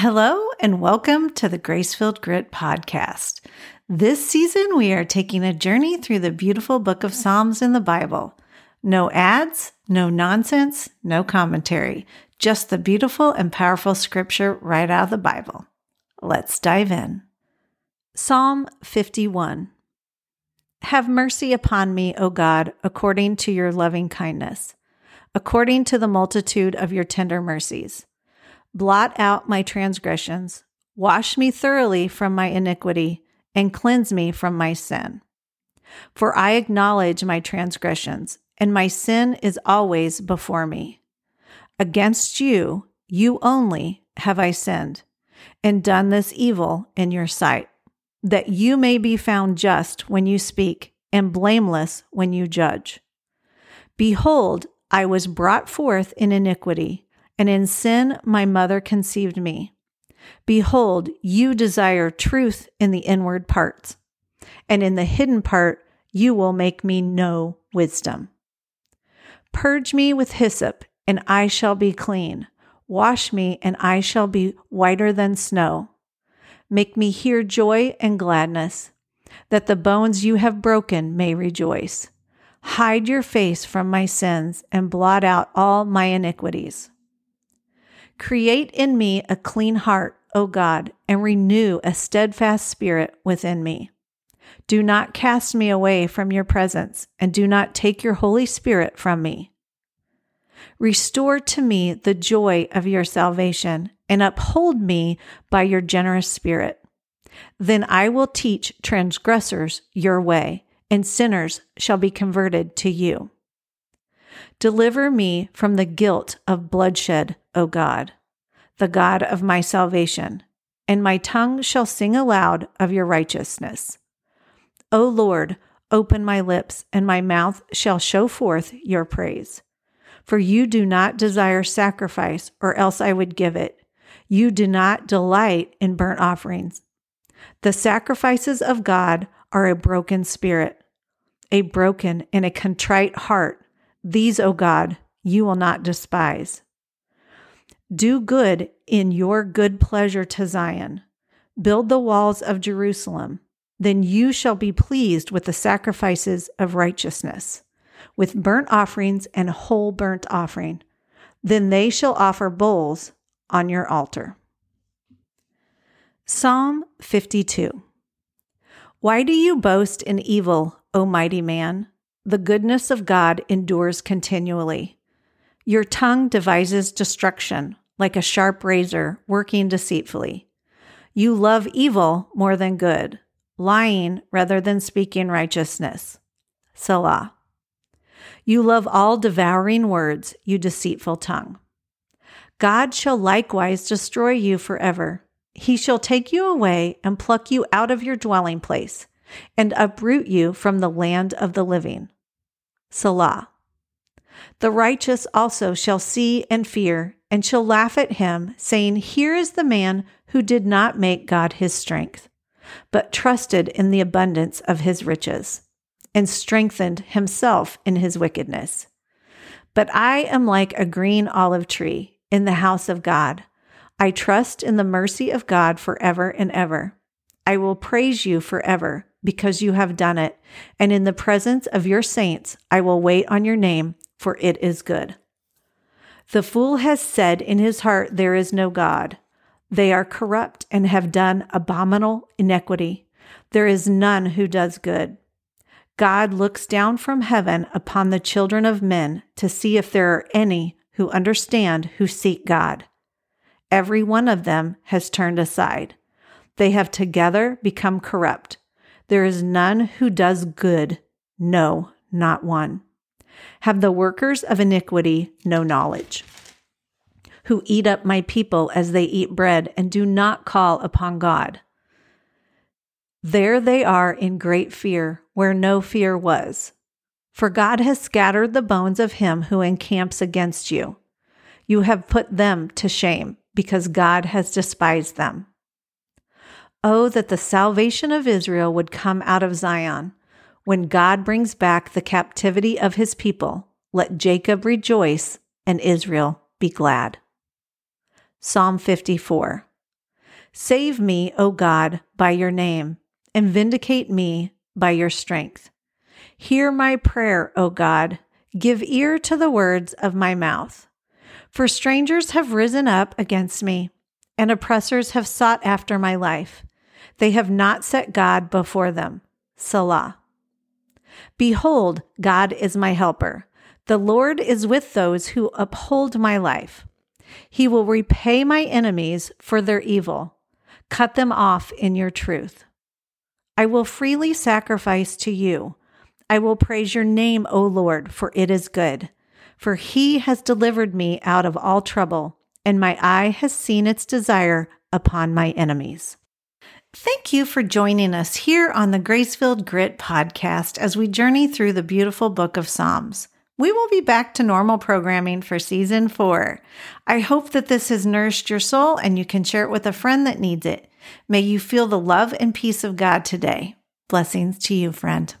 Hello, and welcome to the Grace-Filled Grit podcast. This season, we are taking a journey through the beautiful book of Psalms in the Bible. No ads, no nonsense, no commentary, just the beautiful and powerful scripture right out of the Bible. Let's dive in. Psalm 51 Have mercy upon me, O God, according to your loving kindness, according to the multitude of your tender mercies. Blot out my transgressions, wash me thoroughly from my iniquity, and cleanse me from my sin. For I acknowledge my transgressions, and my sin is always before me. Against you, you only, have I sinned, and done this evil in your sight, that you may be found just when you speak, and blameless when you judge. Behold, I was brought forth in iniquity and in sin my mother conceived me. Behold, you desire truth in the inward parts, and in the hidden part you will make me know wisdom. Purge me with hyssop, and I shall be clean. Wash me, and I shall be whiter than snow. Make me hear joy and gladness, that the bones you have broken may rejoice. Hide your face from my sins and blot out all my iniquities. Create in me a clean heart, O God, and renew a steadfast spirit within me. Do not cast me away from your presence, and do not take your Holy Spirit from me. Restore to me the joy of your salvation, and uphold me by your generous spirit. Then I will teach transgressors your way, and sinners shall be converted to you. Deliver me from the guilt of bloodshed, O God, the God of my salvation, and my tongue shall sing aloud of your righteousness. O Lord, open my lips, and my mouth shall show forth your praise. For you do not desire sacrifice, or else I would give it. You do not delight in burnt offerings. The sacrifices of God are a broken spirit, a broken and a contrite heart these, O God, you will not despise. Do good in your good pleasure to Zion. Build the walls of Jerusalem. Then you shall be pleased with the sacrifices of righteousness, with burnt offerings and whole burnt offering. Then they shall offer bulls on your altar. Psalm 52 Why do you boast in evil, O mighty man? The goodness of God endures continually. Your tongue devises destruction like a sharp razor working deceitfully. You love evil more than good, lying rather than speaking righteousness. Selah. You love all devouring words, you deceitful tongue. God shall likewise destroy you forever. He shall take you away and pluck you out of your dwelling place and uproot you from the land of the living. Selah. The righteous also shall see and fear, and shall laugh at him, saying, Here is the man who did not make God his strength, but trusted in the abundance of his riches, and strengthened himself in his wickedness. But I am like a green olive tree in the house of God. I trust in the mercy of God forever and ever. I will praise you forever because you have done it. And in the presence of your saints, I will wait on your name, for it is good. The fool has said in his heart, There is no God. They are corrupt and have done abominable iniquity. There is none who does good. God looks down from heaven upon the children of men to see if there are any who understand who seek God. Every one of them has turned aside. They have together become corrupt. There is none who does good, no, not one. Have the workers of iniquity no knowledge? Who eat up my people as they eat bread and do not call upon God. There they are in great fear, where no fear was. For God has scattered the bones of him who encamps against you. You have put them to shame, because God has despised them. Oh, that the salvation of Israel would come out of Zion. When God brings back the captivity of his people, let Jacob rejoice and Israel be glad. Psalm 54 Save me, O God, by your name, and vindicate me by your strength. Hear my prayer, O God. Give ear to the words of my mouth. For strangers have risen up against me, and oppressors have sought after my life. They have not set God before them. Selah. Behold, God is my helper. The Lord is with those who uphold my life. He will repay my enemies for their evil Cut them off in your truth. I will freely sacrifice to you. I will praise your name, O Lord, for it is good. For he has delivered me out of all trouble, and my eye has seen its desire upon my enemies. Thank you for joining us here on the Grace-Filled Grit podcast as we journey through the beautiful book of Psalms. We will be back to normal programming for season four. I hope that this has nourished your soul and you can share it with a friend that needs it. May you feel the love and peace of God today. Blessings to you, friend.